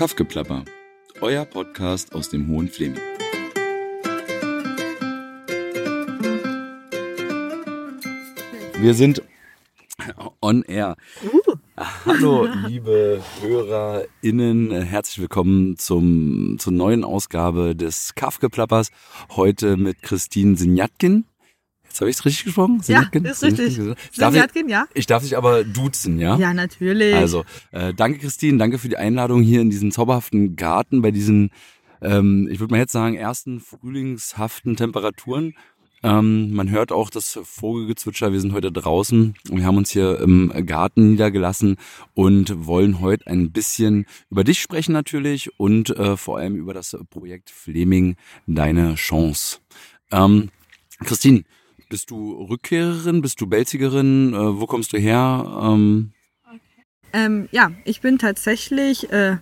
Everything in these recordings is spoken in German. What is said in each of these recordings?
Kaffgeplapper, euer Podcast aus dem Hohen Fleming. Wir sind on air. Uh. Hallo, liebe HörerInnen, herzlich willkommen zum, zur neuen Ausgabe des Kaffgeplappers. Heute mit Christine Sinjatkin. Jetzt habe ich es richtig gesprochen? Sinjatkin? Ja, ist richtig. Sinjatkin, ja. Ich darf dich aber duzen, ja? Ja, natürlich. Also, äh, danke Christine, danke für die Einladung hier in diesen zauberhaften Garten bei diesen, ähm, ich würde mal jetzt sagen, ersten frühlingshaften Temperaturen. Ähm, man hört auch das Vogelgezwitscher. Wir sind heute draußen. Wir haben uns hier im Garten niedergelassen und wollen heute ein bisschen über dich sprechen natürlich und äh, vor allem über das Projekt Fleming Deine Chance. Ähm, Christine, bist du Rückkehrerin? Bist du Belzigerin? Äh, wo kommst du her? Ähm, ähm, ja, ich bin tatsächlich äh,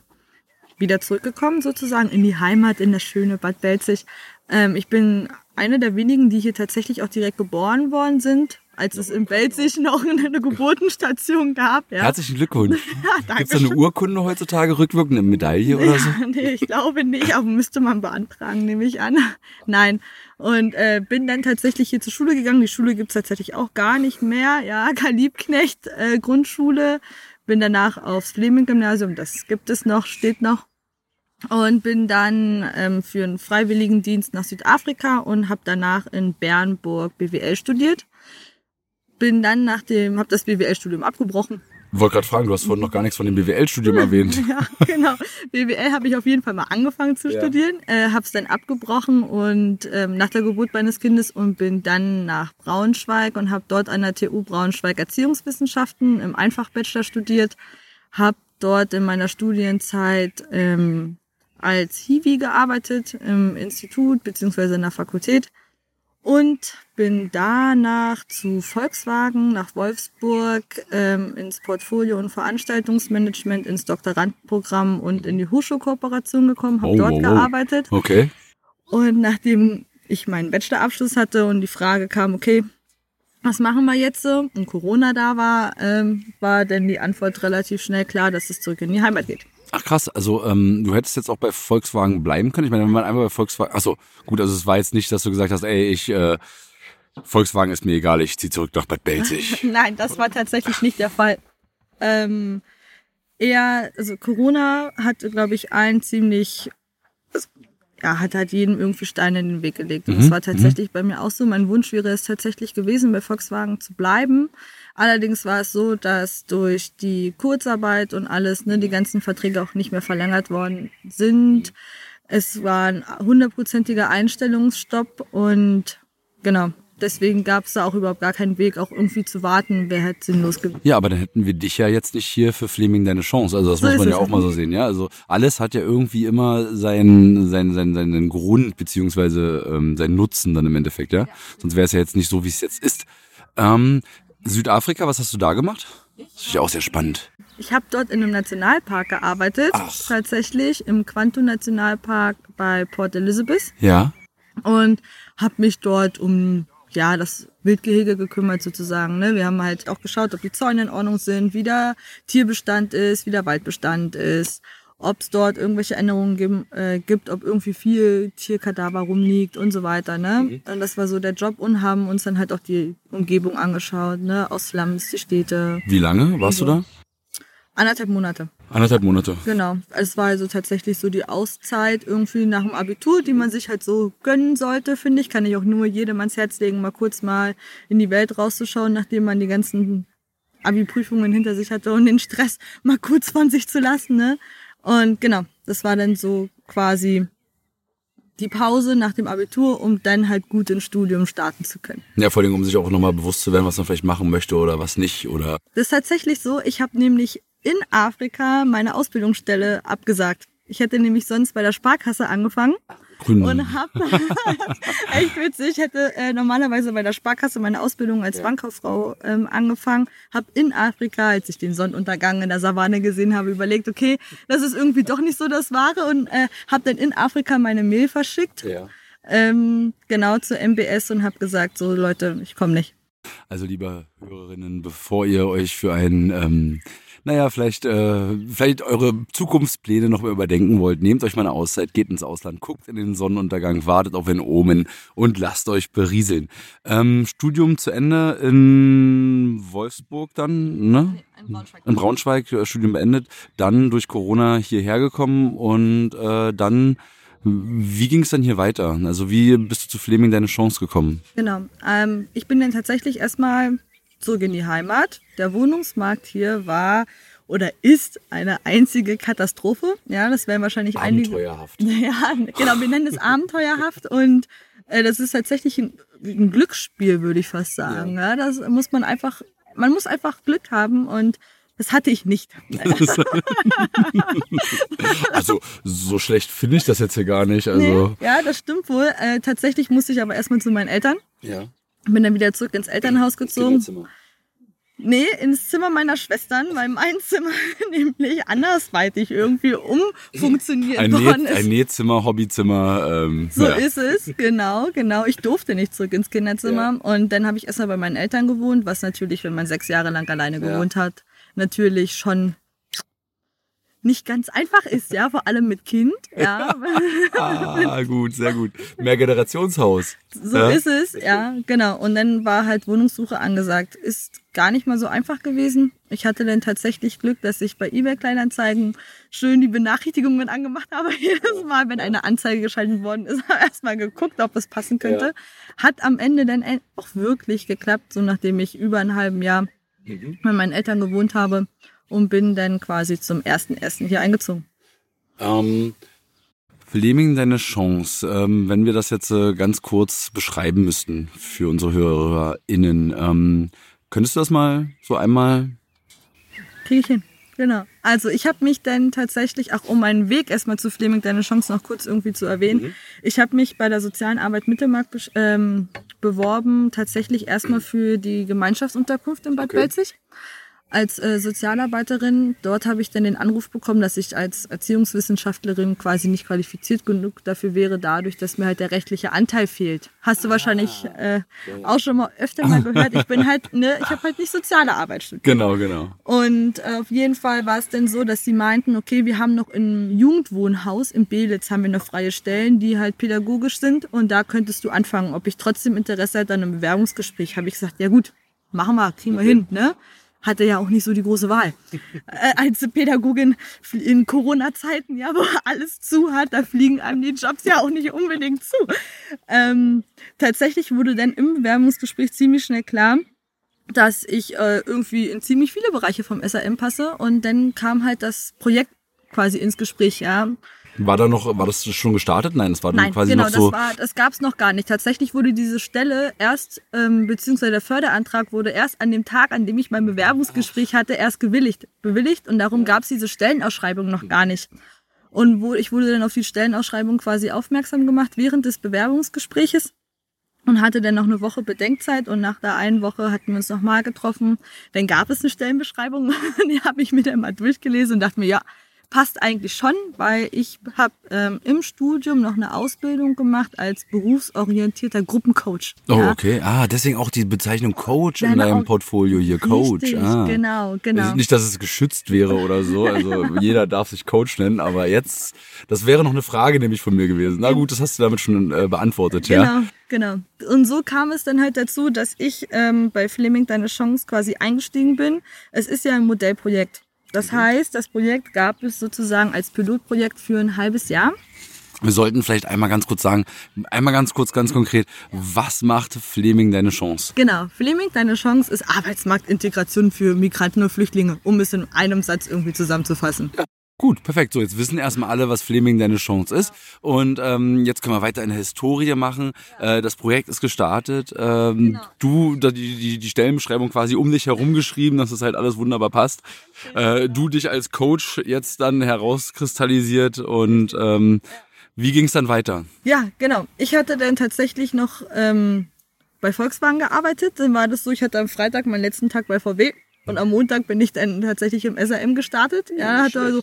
wieder zurückgekommen sozusagen in die Heimat, in das schöne Bad Belzig. Ähm, ich bin eine der wenigen, die hier tatsächlich auch direkt geboren worden sind, als es in Belzig noch eine Geburtenstation gab. Ja. Herzlichen Glückwunsch. ja, Gibt es eine Urkunde heutzutage rückwirkend, eine Medaille oder ja, so? Nee, ich glaube nicht, aber müsste man beantragen, nehme ich an. Nein. Und äh, bin dann tatsächlich hier zur Schule gegangen. Die Schule gibt's tatsächlich auch gar nicht mehr. Ja, Karl Liebknecht, äh, Grundschule. Bin danach aufs Fleming-Gymnasium, das gibt es noch, steht noch und bin dann ähm, für einen Freiwilligendienst nach Südafrika und habe danach in Bernburg BWL studiert. Bin dann nach dem, habe das BWL-Studium abgebrochen. Ich wollte gerade fragen, du hast vorhin noch gar nichts von dem BWL-Studium erwähnt. ja, genau. BWL habe ich auf jeden Fall mal angefangen zu ja. studieren, äh, habe es dann abgebrochen und ähm, nach der Geburt meines Kindes und bin dann nach Braunschweig und habe dort an der TU Braunschweig Erziehungswissenschaften im Einfachbachelor studiert, habe dort in meiner Studienzeit ähm, als Hiwi gearbeitet im Institut beziehungsweise in der Fakultät und bin danach zu Volkswagen nach Wolfsburg ähm, ins Portfolio und Veranstaltungsmanagement, ins Doktorandenprogramm und in die Hochschulkooperation gekommen, habe oh, dort oh, oh. gearbeitet. Okay. Und nachdem ich meinen Bachelorabschluss hatte und die Frage kam, okay, was machen wir jetzt so? Und Corona da war, ähm, war denn die Antwort relativ schnell klar, dass es zurück in die Heimat geht. Ach krass, also ähm, du hättest jetzt auch bei Volkswagen bleiben können. Ich meine, wenn man einmal bei Volkswagen, achso, gut, also es war jetzt nicht, dass du gesagt hast, ey, ich äh, Volkswagen ist mir egal, ich ziehe zurück nach Bad Belzig. Nein, das war tatsächlich nicht der Fall. Ähm, eher, also Corona hat, glaube ich, allen ziemlich, ja, hat halt jedem irgendwie Steine in den Weg gelegt. Und mhm. das war tatsächlich mhm. bei mir auch so. Mein Wunsch wäre es tatsächlich gewesen, bei Volkswagen zu bleiben. Allerdings war es so, dass durch die Kurzarbeit und alles, ne, die ganzen Verträge auch nicht mehr verlängert worden sind. Es war ein hundertprozentiger Einstellungsstopp und genau, deswegen gab es da auch überhaupt gar keinen Weg, auch irgendwie zu warten, wäre halt sinnlos gewesen. Ja, aber dann hätten wir dich ja jetzt nicht hier für Fleming deine Chance. Also das so muss man ja auch mal so sehen, ja. Also alles hat ja irgendwie immer seinen, seinen, seinen, seinen Grund beziehungsweise ähm, seinen Nutzen dann im Endeffekt, ja. ja. Sonst wäre es ja jetzt nicht so, wie es jetzt ist. Ähm, Südafrika, was hast du da gemacht? Das ist ja auch sehr spannend. Ich habe dort in einem Nationalpark gearbeitet, Ach. tatsächlich im Quantum Nationalpark bei Port Elizabeth. Ja. Und habe mich dort um ja das Wildgehege gekümmert sozusagen. Ne? Wir haben halt auch geschaut, ob die Zäune in Ordnung sind, wie der Tierbestand ist, wie der Waldbestand ist ob es dort irgendwelche Änderungen geben, äh, gibt, ob irgendwie viel Tierkadaver rumliegt und so weiter. Ne? Mhm. Und das war so der Job und haben uns dann halt auch die Umgebung angeschaut, ne? aus Slums, die Städte. Wie lange warst so. du da? Anderthalb Monate. Anderthalb Monate. Genau. Es war also tatsächlich so die Auszeit irgendwie nach dem Abitur, die man sich halt so gönnen sollte, finde ich. Kann ich auch nur jedem ans Herz legen, mal kurz mal in die Welt rauszuschauen, nachdem man die ganzen Abi-Prüfungen hinter sich hatte und den Stress mal kurz von sich zu lassen, ne? Und genau, das war dann so quasi die Pause nach dem Abitur, um dann halt gut ins Studium starten zu können. Ja, vor allem, um sich auch nochmal bewusst zu werden, was man vielleicht machen möchte oder was nicht, oder? Das ist tatsächlich so. Ich habe nämlich in Afrika meine Ausbildungsstelle abgesagt. Ich hätte nämlich sonst bei der Sparkasse angefangen Grün. Und hab echt witzig, ich hätte äh, normalerweise bei der Sparkasse meine Ausbildung als ja. Bankkauffrau ähm, angefangen, hab in Afrika, als ich den Sonnenuntergang in der Savanne gesehen habe, überlegt, okay, das ist irgendwie doch nicht so das Wahre und äh, hab dann in Afrika meine Mail verschickt. Ja. Ähm, genau zu MBS und hab gesagt, so Leute, ich komme nicht. Also liebe Hörerinnen, bevor ihr euch für ein ähm, naja, vielleicht, äh, vielleicht eure Zukunftspläne noch mal überdenken wollt. Nehmt euch mal eine Auszeit, geht ins Ausland, guckt in den Sonnenuntergang, wartet auf ein Omen und lasst euch berieseln. Ähm, Studium zu Ende in Wolfsburg dann, ne? In Braunschweig. In Braunschweig, äh, Studium beendet, dann durch Corona hierher gekommen und äh, dann wie ging es dann hier weiter? Also wie bist du zu Fleming deine Chance gekommen? Genau. Ähm, ich bin dann tatsächlich erstmal zurück in die Heimat. Der Wohnungsmarkt hier war oder ist eine einzige Katastrophe. Ja, das wären wahrscheinlich einige. Abenteuerhaft. Ja, genau, wir nennen es abenteuerhaft und äh, das ist tatsächlich ein, ein, Glücksspiel, würde ich fast sagen. Ja. ja, das muss man einfach, man muss einfach Glück haben und das hatte ich nicht. also so schlecht finde ich das jetzt hier gar nicht. Also. Nee, ja, das stimmt wohl. Äh, tatsächlich musste ich aber erstmal zu meinen Eltern. Ja. Bin dann wieder zurück ins Elternhaus gezogen. Nee, ins Zimmer meiner Schwestern, weil mein Zimmer nämlich andersweitig irgendwie umfunktioniert ein worden ist. Ein Nähzimmer, Hobbyzimmer. Ähm, so ja. ist es, genau, genau. Ich durfte nicht zurück ins Kinderzimmer. Ja. Und dann habe ich erstmal bei meinen Eltern gewohnt, was natürlich, wenn man sechs Jahre lang alleine gewohnt ja. hat, natürlich schon nicht ganz einfach ist, ja, vor allem mit Kind. Ja. ah, gut, sehr gut. Mehr Generationshaus. So ja? ist es, ja, genau. Und dann war halt Wohnungssuche angesagt. Ist gar nicht mal so einfach gewesen. Ich hatte dann tatsächlich Glück, dass ich bei eBay Kleinanzeigen schön die Benachrichtigungen angemacht habe. Jedes Mal, wenn eine Anzeige geschaltet worden ist, habe erstmal geguckt, ob es passen könnte. Ja. Hat am Ende dann auch wirklich geklappt, so nachdem ich über ein halben Jahr mhm. bei meinen Eltern gewohnt habe und bin dann quasi zum ersten ersten hier eingezogen. Ähm, Fleming, deine Chance, ähm, wenn wir das jetzt äh, ganz kurz beschreiben müssten für unsere HörerInnen, ähm, könntest du das mal so einmal? Krieg ich hin. Genau. Also ich habe mich dann tatsächlich auch um meinen Weg erstmal zu Fleming, deine Chance noch kurz irgendwie zu erwähnen. Mhm. Ich habe mich bei der sozialen Arbeit Mittelmarkt ähm, beworben, tatsächlich erstmal für die Gemeinschaftsunterkunft in Bad okay. Belzig als äh, Sozialarbeiterin. Dort habe ich dann den Anruf bekommen, dass ich als Erziehungswissenschaftlerin quasi nicht qualifiziert genug dafür wäre, dadurch, dass mir halt der rechtliche Anteil fehlt. Hast du ah, wahrscheinlich äh, auch schon mal öfter mal gehört. Ich bin halt, ne, ich habe halt nicht soziale Arbeit studiert. Genau, genau. Und äh, auf jeden Fall war es dann so, dass sie meinten, okay, wir haben noch im Jugendwohnhaus in Belitz haben wir noch freie Stellen, die halt pädagogisch sind und da könntest du anfangen. Ob ich trotzdem Interesse hätte an einem Bewerbungsgespräch, habe ich gesagt, ja gut, machen wir, kriegen wir okay. hin, ne? Hatte ja auch nicht so die große Wahl. Äh, als Pädagogin in Corona-Zeiten, ja, wo alles zu hat, da fliegen einem die Jobs ja auch nicht unbedingt zu. Ähm, tatsächlich wurde dann im Bewerbungsgespräch ziemlich schnell klar, dass ich äh, irgendwie in ziemlich viele Bereiche vom SAM passe und dann kam halt das Projekt quasi ins Gespräch, ja. War da noch, war das schon gestartet? Nein, es war Nein, quasi genau, noch so. Das, war, das gab es noch gar nicht. Tatsächlich wurde diese Stelle erst, ähm, beziehungsweise der Förderantrag wurde erst an dem Tag, an dem ich mein Bewerbungsgespräch hatte, erst gewilligt, bewilligt und darum gab es diese Stellenausschreibung noch gar nicht. Und wo, ich wurde dann auf die Stellenausschreibung quasi aufmerksam gemacht während des Bewerbungsgespräches und hatte dann noch eine Woche Bedenkzeit und nach der einen Woche hatten wir uns nochmal getroffen. Dann gab es eine Stellenbeschreibung, die habe ich mir dann mal durchgelesen und dachte mir, ja, passt eigentlich schon, weil ich habe ähm, im Studium noch eine Ausbildung gemacht als berufsorientierter Gruppencoach. Oh, ja. okay. Ah, deswegen auch die Bezeichnung Coach Dann in deinem Portfolio hier. Coach. Richtig, ah. genau, genau. Also nicht, dass es geschützt wäre oder so. Also jeder darf sich Coach nennen, aber jetzt, das wäre noch eine Frage nämlich von mir gewesen. Na gut, das hast du damit schon äh, beantwortet, genau, ja. Genau. Und so kam es dann halt dazu, dass ich ähm, bei Fleming Deine Chance quasi eingestiegen bin. Es ist ja ein Modellprojekt. Das heißt, das Projekt gab es sozusagen als Pilotprojekt für ein halbes Jahr. Wir sollten vielleicht einmal ganz kurz sagen, einmal ganz kurz, ganz konkret, was macht Fleming deine Chance? Genau, Fleming deine Chance ist Arbeitsmarktintegration für Migranten und Flüchtlinge, um es in einem Satz irgendwie zusammenzufassen. Ja. Gut, perfekt. So, jetzt wissen erstmal alle, was Fleming deine Chance ist. Und ähm, jetzt können wir weiter eine Historie machen. Äh, das Projekt ist gestartet. Ähm, genau. Du, die, die, die Stellenbeschreibung quasi um dich herum geschrieben, dass es halt alles wunderbar passt. Äh, du dich als Coach jetzt dann herauskristallisiert und ähm, wie ging es dann weiter? Ja, genau. Ich hatte dann tatsächlich noch ähm, bei Volkswagen gearbeitet. Dann war das so, ich hatte am Freitag meinen letzten Tag bei VW. Und am Montag bin ich dann tatsächlich im SRM gestartet. Ja, hatte also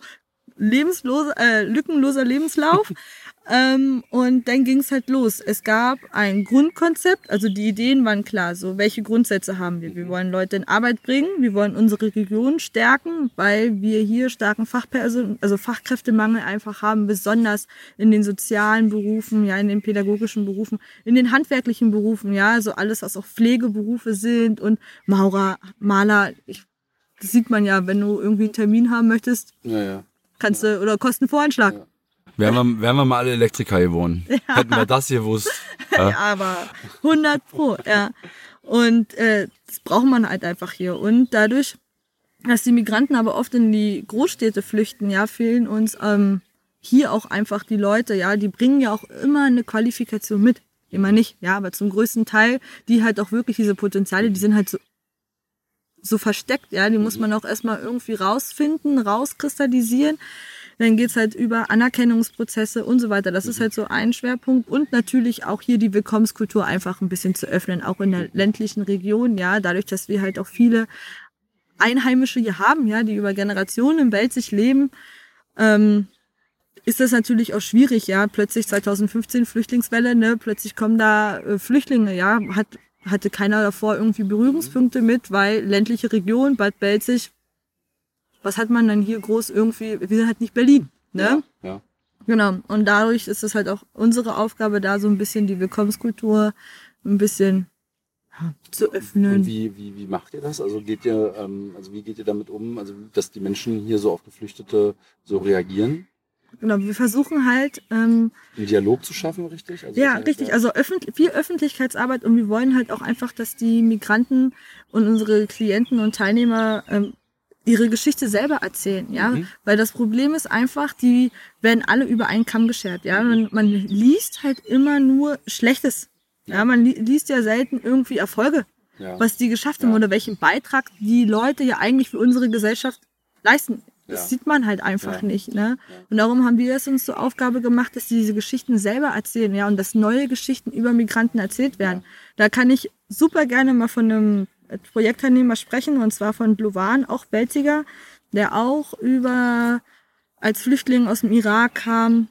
lebensloser, äh, lückenloser Lebenslauf. Ähm, und dann ging es halt los. Es gab ein Grundkonzept, also die Ideen waren klar. So, welche Grundsätze haben wir? Wir wollen Leute in Arbeit bringen, wir wollen unsere Region stärken, weil wir hier starken Fachperson, also Fachkräftemangel einfach haben, besonders in den sozialen Berufen, ja, in den pädagogischen Berufen, in den handwerklichen Berufen, ja, also alles, was auch Pflegeberufe sind und Maurer, Maler. Ich, das sieht man ja, wenn du irgendwie einen Termin haben möchtest, ja, ja. Kannst du oder Kostenvoranschlag. Ja. Wären wir, wären wir mal alle Elektriker geworden. Ja. Hätten wir das gewusst. Ja. ja, aber 100 pro, ja. Und äh, das braucht man halt einfach hier. Und dadurch, dass die Migranten aber oft in die Großstädte flüchten, ja, fehlen uns ähm, hier auch einfach die Leute, ja, die bringen ja auch immer eine Qualifikation mit. Immer nicht, ja, aber zum größten Teil, die halt auch wirklich diese Potenziale, die sind halt so, so versteckt, ja, die muss man auch erstmal irgendwie rausfinden, rauskristallisieren. Dann geht's halt über Anerkennungsprozesse und so weiter. Das ist halt so ein Schwerpunkt. Und natürlich auch hier die Willkommenskultur einfach ein bisschen zu öffnen, auch in der ländlichen Region, ja, dadurch, dass wir halt auch viele Einheimische hier haben, ja, die über Generationen im Welt sich leben, ähm, ist das natürlich auch schwierig, ja. Plötzlich 2015 Flüchtlingswelle, ne, plötzlich kommen da äh, Flüchtlinge, ja, hat hatte keiner davor irgendwie Berührungspunkte mit, weil ländliche Region, Bad Belzig, was hat man dann hier groß irgendwie, wir sind halt nicht Berlin, ne? Ja, ja. Genau. Und dadurch ist es halt auch unsere Aufgabe, da so ein bisschen die Willkommenskultur ein bisschen zu öffnen. Und wie, wie, wie macht ihr das? Also geht ihr, ähm, also wie geht ihr damit um, also dass die Menschen hier so auf Geflüchtete so reagieren? Genau, wir versuchen halt ähm, einen Dialog zu schaffen, richtig? Also ja, richtig. Also öffentlich, viel Öffentlichkeitsarbeit und wir wollen halt auch einfach, dass die Migranten und unsere Klienten und Teilnehmer ähm, ihre Geschichte selber erzählen, ja, mhm. weil das Problem ist einfach, die werden alle über einen Kamm geschert, ja, man, man liest halt immer nur Schlechtes, ja, ja man li liest ja selten irgendwie Erfolge, ja. was die geschafft haben ja. oder welchen Beitrag die Leute ja eigentlich für unsere Gesellschaft leisten. Das ja. sieht man halt einfach ja. nicht. Ne? Und darum haben wir es uns zur Aufgabe gemacht, dass die diese Geschichten selber erzählen, ja, und dass neue Geschichten über Migranten erzählt werden. Da kann ich super gerne mal von einem Projektteilnehmer sprechen, und zwar von Bluvan, auch Belziger, der auch über als Flüchtling aus dem Irak kam,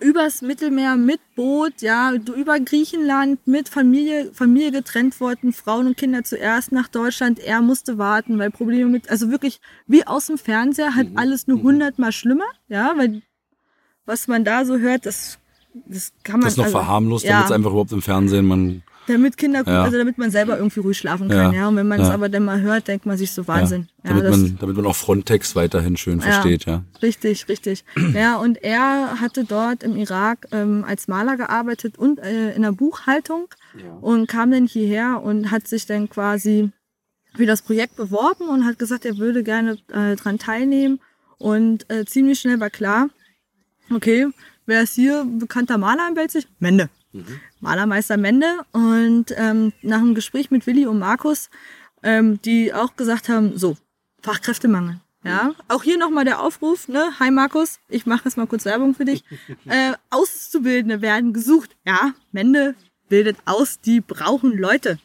übers Mittelmeer mit Boot, ja, über Griechenland mit Familie, Familie getrennt worden, Frauen und Kinder zuerst nach Deutschland. Er musste warten, weil Probleme mit, also wirklich wie aus dem Fernseher, halt mhm. alles nur mhm. hundertmal schlimmer, ja, weil was man da so hört, das, das kann man. Das ist noch also, verharmlost, damit es einfach überhaupt im Fernsehen man damit Kinder, ja. also damit man selber irgendwie ruhig schlafen kann, ja. ja. Und wenn man es aber dann mal hört, denkt man sich so Wahnsinn. Ja. damit, man, damit man auch Frontex weiterhin schön versteht, ja. Richtig, richtig. ja, und er hatte dort im Irak ähm, als Maler gearbeitet und äh, in der Buchhaltung und kam dann hierher und hat sich dann quasi für das Projekt beworben und hat gesagt, er würde gerne äh, dran teilnehmen. Und äh, ziemlich schnell war klar, okay, wer ist hier bekannter Maler in Belzig? Mende. Mhm. Malermeister Mende. Und ähm, nach einem Gespräch mit Willi und Markus, ähm, die auch gesagt haben, so, Fachkräftemangel. Ja, auch hier nochmal der Aufruf, ne? Hi Markus, ich mache jetzt mal kurz Werbung für dich. Äh, Auszubildende werden gesucht. Ja, Mende bildet aus, die brauchen Leute.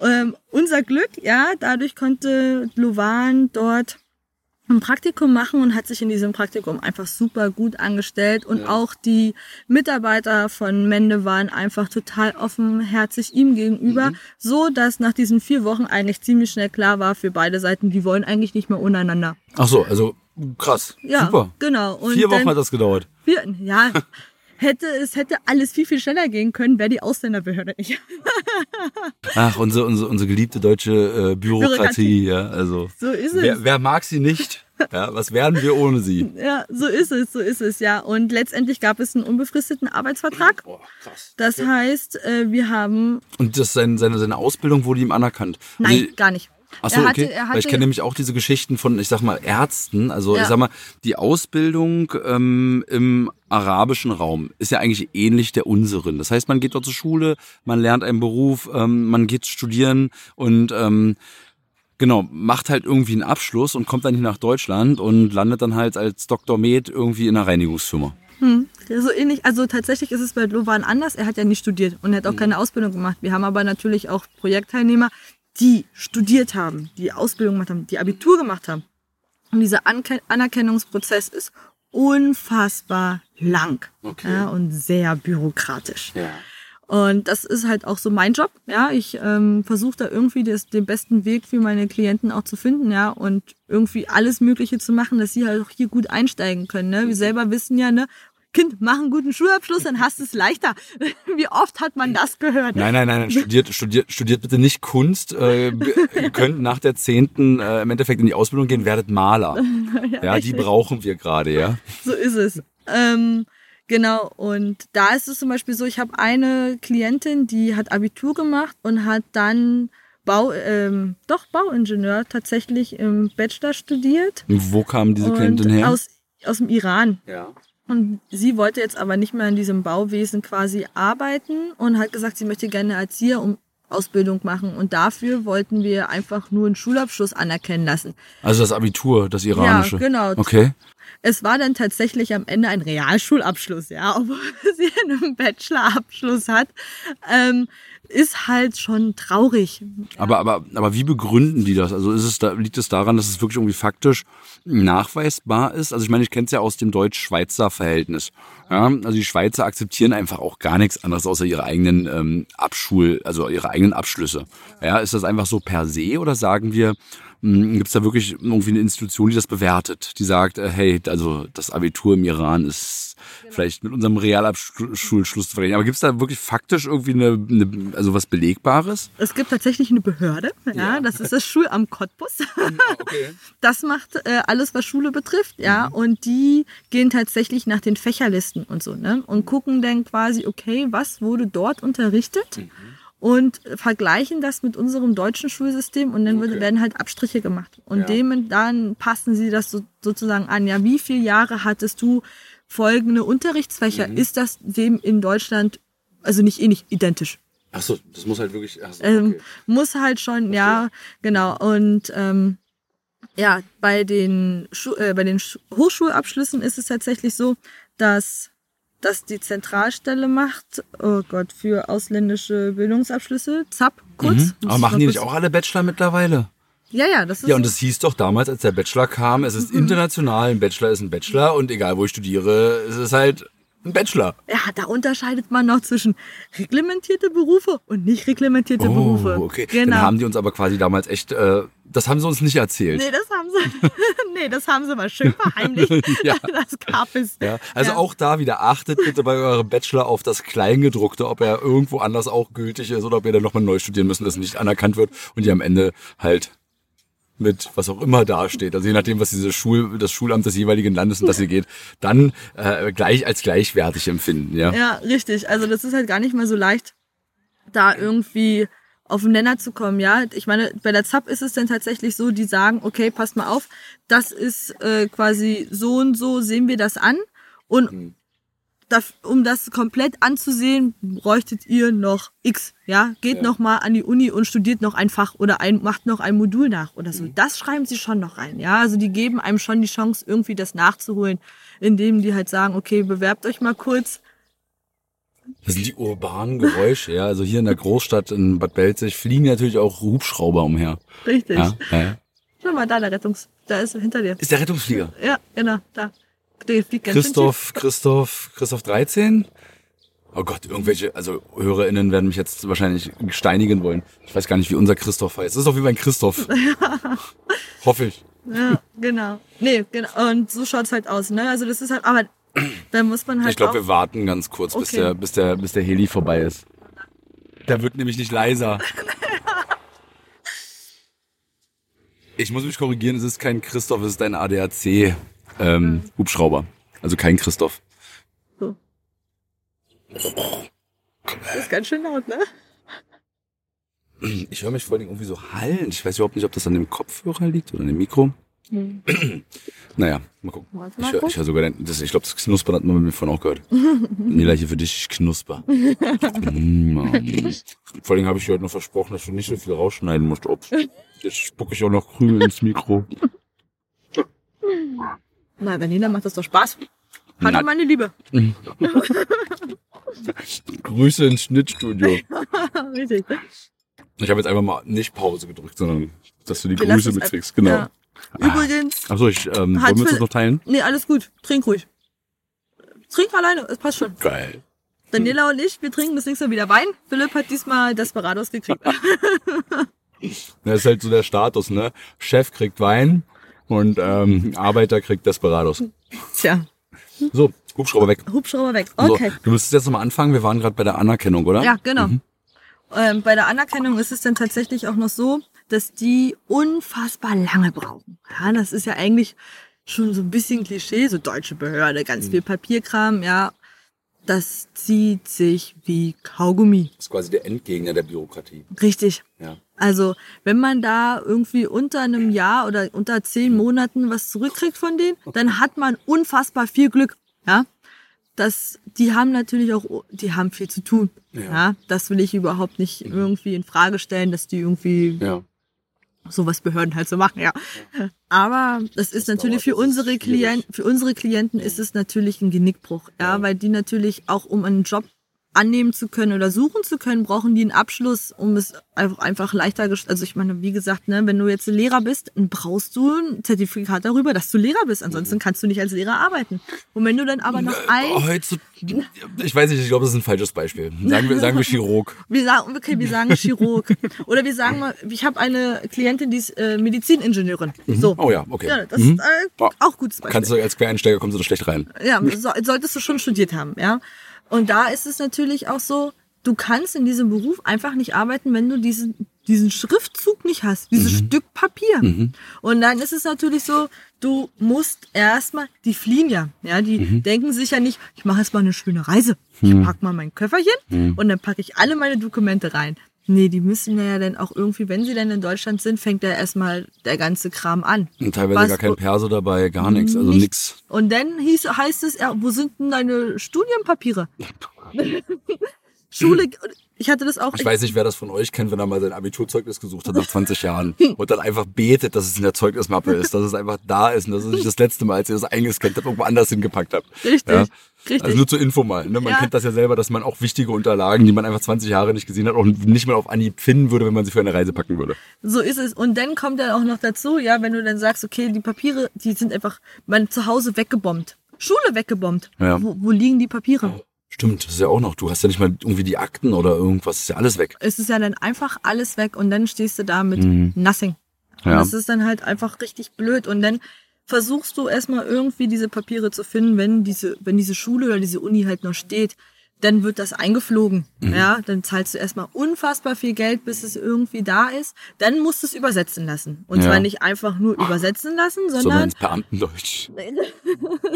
Ähm, unser Glück, ja, dadurch konnte Luvan dort ein Praktikum machen und hat sich in diesem Praktikum einfach super gut angestellt und ja. auch die Mitarbeiter von Mende waren einfach total offenherzig ihm gegenüber, mhm. so dass nach diesen vier Wochen eigentlich ziemlich schnell klar war für beide Seiten, die wollen eigentlich nicht mehr untereinander. Ach so, also krass, ja, super. Genau. Und vier Wochen hat das gedauert. Vier, ja, hätte, es hätte alles viel, viel schneller gehen können, wäre die Ausländerbehörde nicht. Ach, unsere, unsere, unsere geliebte deutsche äh, Bürokratie, Bürokratie, ja. Also, so ist es. Wer, wer mag sie nicht? Ja, was wären wir ohne sie? Ja, so ist es, so ist es, ja. Und letztendlich gab es einen unbefristeten Arbeitsvertrag. Oh, krass. Das heißt, äh, wir haben. Und das seine, seine, seine Ausbildung wurde ihm anerkannt. Nein, also, gar nicht. Ach so, hatte, okay. Weil ich kenne nämlich auch diese Geschichten von, ich sag mal, Ärzten. Also ja. ich sag mal, die Ausbildung ähm, im arabischen Raum ist ja eigentlich ähnlich der unseren. Das heißt, man geht dort zur Schule, man lernt einen Beruf, ähm, man geht studieren und ähm, genau, macht halt irgendwie einen Abschluss und kommt dann hier nach Deutschland und landet dann halt als Dr. Med irgendwie in einer Reinigungsfirma. Hm. So ähnlich, also tatsächlich ist es bei Lovan anders. Er hat ja nicht studiert und er hat auch hm. keine Ausbildung gemacht. Wir haben aber natürlich auch Projektteilnehmer, die studiert haben, die Ausbildung gemacht haben, die Abitur gemacht haben. Und dieser Anerkennungsprozess ist unfassbar lang Okay. ja, und sehr bürokratisch. Ja. Und das ist halt auch so mein Job. Ja, ich ähm, versuche da irgendwie das, den besten Weg für meine Klienten auch zu finden, ja, und irgendwie alles Mögliche zu machen, dass sie halt auch hier gut einsteigen können. Ne? Wir selber wissen ja, ne, Kind, mach einen guten Schulabschluss, dann hast du es leichter. Wie oft hat man das gehört? Nein, nein, nein, nein. Studiert, studiert, studiert bitte nicht Kunst. Äh, ihr könnt nach der zehnten äh, im Endeffekt in die Ausbildung gehen, werdet Maler. Ja, die richtig. brauchen wir gerade, ja. So ist es. Ähm, genau, und da ist es zum Beispiel so, ich habe eine Klientin, die hat Abitur gemacht und hat dann Bau, ähm, doch Bauingenieur tatsächlich im Bachelor studiert. Und wo kam diese und Klientin her? Aus, aus dem Iran. ja. Und sie wollte jetzt aber nicht mehr in diesem Bauwesen quasi arbeiten und hat gesagt, sie möchte gerne Erzieher um Ausbildung machen. Und dafür wollten wir einfach nur einen Schulabschluss anerkennen lassen. Also das Abitur, das iranische. Ja, genau. Okay. Es war dann tatsächlich am Ende ein Realschulabschluss, ja, obwohl sie einen Bachelorabschluss hat. Ähm, ist halt schon traurig. Aber, aber, aber wie begründen die das? Also ist es da, liegt es daran, dass es wirklich irgendwie faktisch nachweisbar ist? Also ich meine, ich kenne es ja aus dem Deutsch-Schweizer Verhältnis. Ja, also die Schweizer akzeptieren einfach auch gar nichts anderes außer ihre eigenen ähm, Abschul, also ihre eigenen Abschlüsse. Ja, ist das einfach so per se oder sagen wir, gibt es da wirklich irgendwie eine Institution, die das bewertet, die sagt, äh, hey, also das Abitur im Iran ist vielleicht mit unserem Realabschulschluss zu vergleichen. Aber gibt es da wirklich faktisch irgendwie eine, eine, also was Belegbares? Es gibt tatsächlich eine Behörde, ja, Ja. das ist das Schulamt Cottbus. Okay. Das macht äh, alles, was Schule betrifft, ja. Mhm. Und die gehen tatsächlich nach den Fächerlisten und so, ne? Und gucken dann quasi, okay, was wurde dort unterrichtet? Mhm. Und vergleichen das mit unserem deutschen Schulsystem und dann Okay. werden halt Abstriche gemacht. Und Ja. dem dann passen sie das so, sozusagen an. Ja, wie viele Jahre hattest du folgende Unterrichtsfächer? Mhm. Ist das dem in Deutschland, also nicht eh nicht identisch? Ach so, das muss halt wirklich. Ach so, Ähm, okay. muss halt schon, ja, genau. Und ähm, ja, bei den, Schu äh, bei den Sch Hochschulabschlüssen ist es tatsächlich so, dass dass die Zentralstelle macht, oh Gott, für ausländische Bildungsabschlüsse, ZAP, kurz. Mhm. Aber machen die nicht auch alle Bachelor mittlerweile? Ja, ja, das ist Ja, und das hieß doch damals, als der Bachelor kam, es ist Mhm. international, ein Bachelor ist ein Bachelor und egal wo ich studiere, es ist halt ein Bachelor. ja, da unterscheidet man noch zwischen reglementierte Berufe und nicht reglementierte Berufe. Oh, okay. Genau. Dann haben die uns aber quasi damals echt, äh, das haben sie uns nicht erzählt. nee, das haben sie, nee, das haben sie mal schön verheimlicht. Ja. Das gab es. Ja, also Ja. auch da wieder achtet bitte bei eurem Bachelor auf das Kleingedruckte, ob er irgendwo anders auch gültig ist oder ob ihr dann nochmal neu studieren müssen, dass nicht anerkannt wird und ihr am Ende halt mit was auch immer dasteht, also je nachdem, was diese Schul, das Schulamt des jeweiligen Landes, in das ihr geht, dann äh, gleich als gleichwertig empfinden, ja. Ja, richtig. Also das ist halt gar nicht mal so leicht, da irgendwie auf den Nenner zu kommen, ja. Ich meine, bei der ZAP ist es dann tatsächlich so, die sagen, okay, passt mal auf, das ist äh, quasi so und so sehen wir das an und das, um das komplett anzusehen, bräuchtet ihr noch X, ja. Geht Ja. noch mal an die Uni und studiert noch ein Fach oder ein, macht noch ein Modul nach oder so. Das schreiben sie schon noch rein, ja. Also die geben einem schon die Chance, irgendwie das nachzuholen, indem die halt sagen, okay, bewerbt euch mal kurz, Das sind die urbanen Geräusche, ja. Also hier in der Großstadt in Bad Belzig fliegen natürlich auch Hubschrauber umher. Richtig. Ja, ja. Schau mal, da der Rettungs... Da ist er hinter dir. Ist der Rettungsflieger. Ja, genau, da. Christoph, Christoph, Christoph 13? Oh Gott, irgendwelche, also HörerInnen werden mich jetzt wahrscheinlich steinigen wollen. Ich weiß gar nicht, wie unser Christoph heißt. Das ist auf jeden Fall ein Christoph. Hoffe ich. Ja, genau. Nee, genau. Und so schaut's halt aus, ne? Also das ist halt, aber da muss man halt Ich glaube, wir warten ganz kurz, bis Okay. der, bis der, bis der Heli vorbei ist. Der wird nämlich nicht leiser. Ich muss mich korrigieren, es ist kein Christoph, es ist ein ADAC ähm, Hubschrauber. Also kein Christoph. So. Das ist ganz schön laut, ne? Ich höre mich vor allem irgendwie so hallen. Ich weiß überhaupt nicht, ob das an dem Kopfhörer liegt oder an dem Mikro. Hm. Naja, mal gucken. Warte Ich höre hör sogar, dein, das, ich glaube, das Knuspern hat man mit mir vorhin auch gehört. Nela, hier für dich, ich knusper. Mm. Vor allem habe ich dir heute noch versprochen, dass du nicht so viel rausschneiden musst. Ups. Jetzt spucke ich auch noch Krümel ins Mikro. Na, Daniela macht das doch Spaß. Hallo, meine Liebe. Grüße ins Schnittstudio. Richtig. Ich habe jetzt einfach mal nicht Pause gedrückt, sondern dass du die Wir Grüße mitkriegst. Genau. Ja, Übrigens. Achso, ich, ähm, wollen wir uns noch teilen? Nee, alles gut. Trink ruhig. Trink alleine, es passt schon. Geil. Daniela und ich, wir trinken das nächste Mal wieder Wein. Philipp hat diesmal Desperados gekriegt. Das ist halt so der Status, ne? Chef kriegt Wein und ähm, Arbeiter kriegt Desperados. Tja, So, Hubschrauber weg. Hubschrauber weg. Okay. So, du müsstest jetzt nochmal anfangen. Wir waren gerade bei der Anerkennung, oder? Ja, genau. Ähm, bei der Anerkennung ist es dann tatsächlich auch noch so, dass die unfassbar lange brauchen. Ja, das ist ja eigentlich schon so ein bisschen Klischee, so deutsche Behörde, ganz viel Papierkram, ja. Das zieht sich wie Kaugummi. Das ist quasi der Endgegner der Bürokratie. Richtig. Ja. Also, wenn man da irgendwie unter einem Jahr oder unter zehn Monaten was zurückkriegt von denen, dann hat man unfassbar viel Glück, ja. Das, die haben natürlich auch, die haben viel zu tun, Ja. ja. Das will ich überhaupt nicht irgendwie in Frage stellen, dass die irgendwie Ja. sowas Behörden halt so machen, ja. Aber das ist natürlich für das unsere. Klienten, für unsere Klienten ist es natürlich ein Genickbruch, ja, weil die natürlich auch um einen Job annehmen zu können oder suchen zu können, brauchen die einen Abschluss, um es einfach, einfach leichter, also ich meine, wie gesagt, ne, wenn du jetzt Lehrer bist, dann brauchst du ein Zertifikat darüber, dass du Lehrer bist, ansonsten kannst du nicht als Lehrer arbeiten. Und wenn du dann aber noch ein, Oh, Heute, ich weiß nicht, ich glaube, das ist ein falsches Beispiel. Sagen wir, sagen wir Chirurg. Wir sagen, okay, wir sagen Chirurg. Oder wir sagen mal, ich habe eine Klientin, die ist äh, Mediziningenieurin. So. Oh ja, okay. Ja, das Mhm. ist äh, auch gutes Beispiel. Kannst du als Quereinsteiger kommst du da schlecht rein. ja, so, solltest du schon studiert haben, ja. Und da ist es natürlich auch so, du kannst in diesem Beruf einfach nicht arbeiten, wenn du diesen, diesen Schriftzug nicht hast, dieses Mhm. Stück Papier. Und dann ist es natürlich so, du musst erstmal, die fliehen ja, ja, die Mhm. denken sich ja nicht, ich mache jetzt mal eine schöne Reise. Ich pack mal mein Köfferchen Mhm. und dann packe ich alle meine Dokumente rein. Nee, die müssen ja dann auch irgendwie, wenn sie dann in Deutschland sind, fängt ja erstmal der ganze Kram an. Und teilweise Was- gar kein Perso dabei, gar nichts, also Nichts. nix. Und dann hieß, heißt es, ja, wo sind denn deine Studienpapiere? Schule, ich hatte das auch. Ich weiß nicht, wer das von euch kennt, wenn er mal sein Abiturzeugnis gesucht hat nach 20 Jahren und dann einfach betet, dass es in der Zeugnismappe ist, dass es einfach da ist und dass es nicht das letzte Mal, als ihr das eingescannt habt, irgendwo anders hingepackt habt. Richtig, Ja? richtig. Also nur zur Info mal. Ne? Man Ja. kennt das ja selber, dass man auch wichtige Unterlagen, die man einfach 20 Jahre nicht gesehen hat, auch nicht mal auf Anhieb finden würde, wenn man sie für eine Reise packen würde. So ist es. Und dann kommt dann auch noch dazu, ja, wenn du dann sagst, okay, die Papiere, die sind einfach mein Zuhause weggebombt. Schule weggebombt. Ja. Wo, wo liegen die Papiere? Stimmt, das ist ja auch noch. Du hast ja nicht mal irgendwie die Akten oder irgendwas, ist ja alles weg. Es ist ja dann einfach alles weg und dann stehst du da mit nothing. Und Mhm. Ja. das ist dann halt einfach richtig blöd. Und dann versuchst du erstmal irgendwie diese Papiere zu finden, wenn diese, wenn diese Schule oder diese Uni halt noch steht. Dann wird das eingeflogen. Mhm. Ja, dann zahlst du erstmal unfassbar viel Geld, bis es irgendwie da ist. Dann musst du es übersetzen lassen. Und Ja. zwar nicht einfach nur übersetzen lassen, Sondern sondern ins Beamtendeutsch.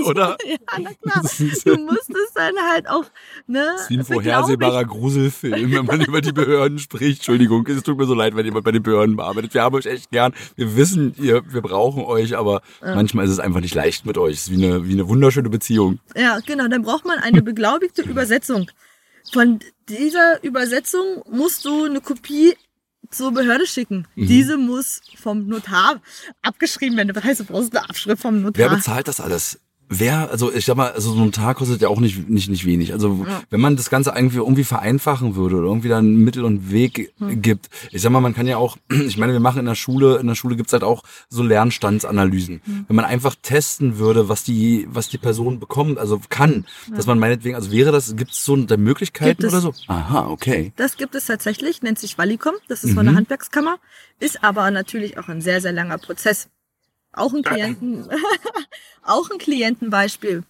Oder? ja, na klar. Du musst es dann halt auch, ne? Das ist wie ein vorhersehbarer Gruselfilm, wenn man über die Behörden spricht. Entschuldigung, es tut mir so leid, wenn jemand bei den Behörden bearbeitet. Wir haben euch echt gern. Wir wissen, ihr, wir brauchen euch, aber manchmal ist es einfach nicht leicht mit euch. Es ist wie eine, wie eine wunderschöne Beziehung. Ja, genau. Dann braucht man eine beglaubigte Übersetzung. Von dieser Übersetzung musst du eine Kopie zur Behörde schicken. Mhm. Diese muss vom Notar abgeschrieben werden. Das heißt, du brauchst eine Abschrift vom Notar. Wer bezahlt das alles? Wer, also ich sag mal, also so ein Tag kostet ja auch nicht, nicht, nicht wenig. Also Ja. wenn man das Ganze irgendwie irgendwie vereinfachen würde oder irgendwie da ein Mittel und Weg Hm. gibt. Ich sag mal, man kann ja auch, ich meine, wir machen in der Schule, in der Schule gibt's halt auch so Lernstandsanalysen. Hm. Wenn man einfach testen würde, was die, was die Person bekommt, also kann, dass man meinetwegen, also wäre das, gibt's so eine es. oder so? Aha, okay. Das gibt es tatsächlich, nennt sich Wallicom. Das ist von Mhm. der Handwerkskammer. Ist aber natürlich auch ein sehr, sehr langer Prozess. Auch ein Klienten, auch ein Klientenbeispiel.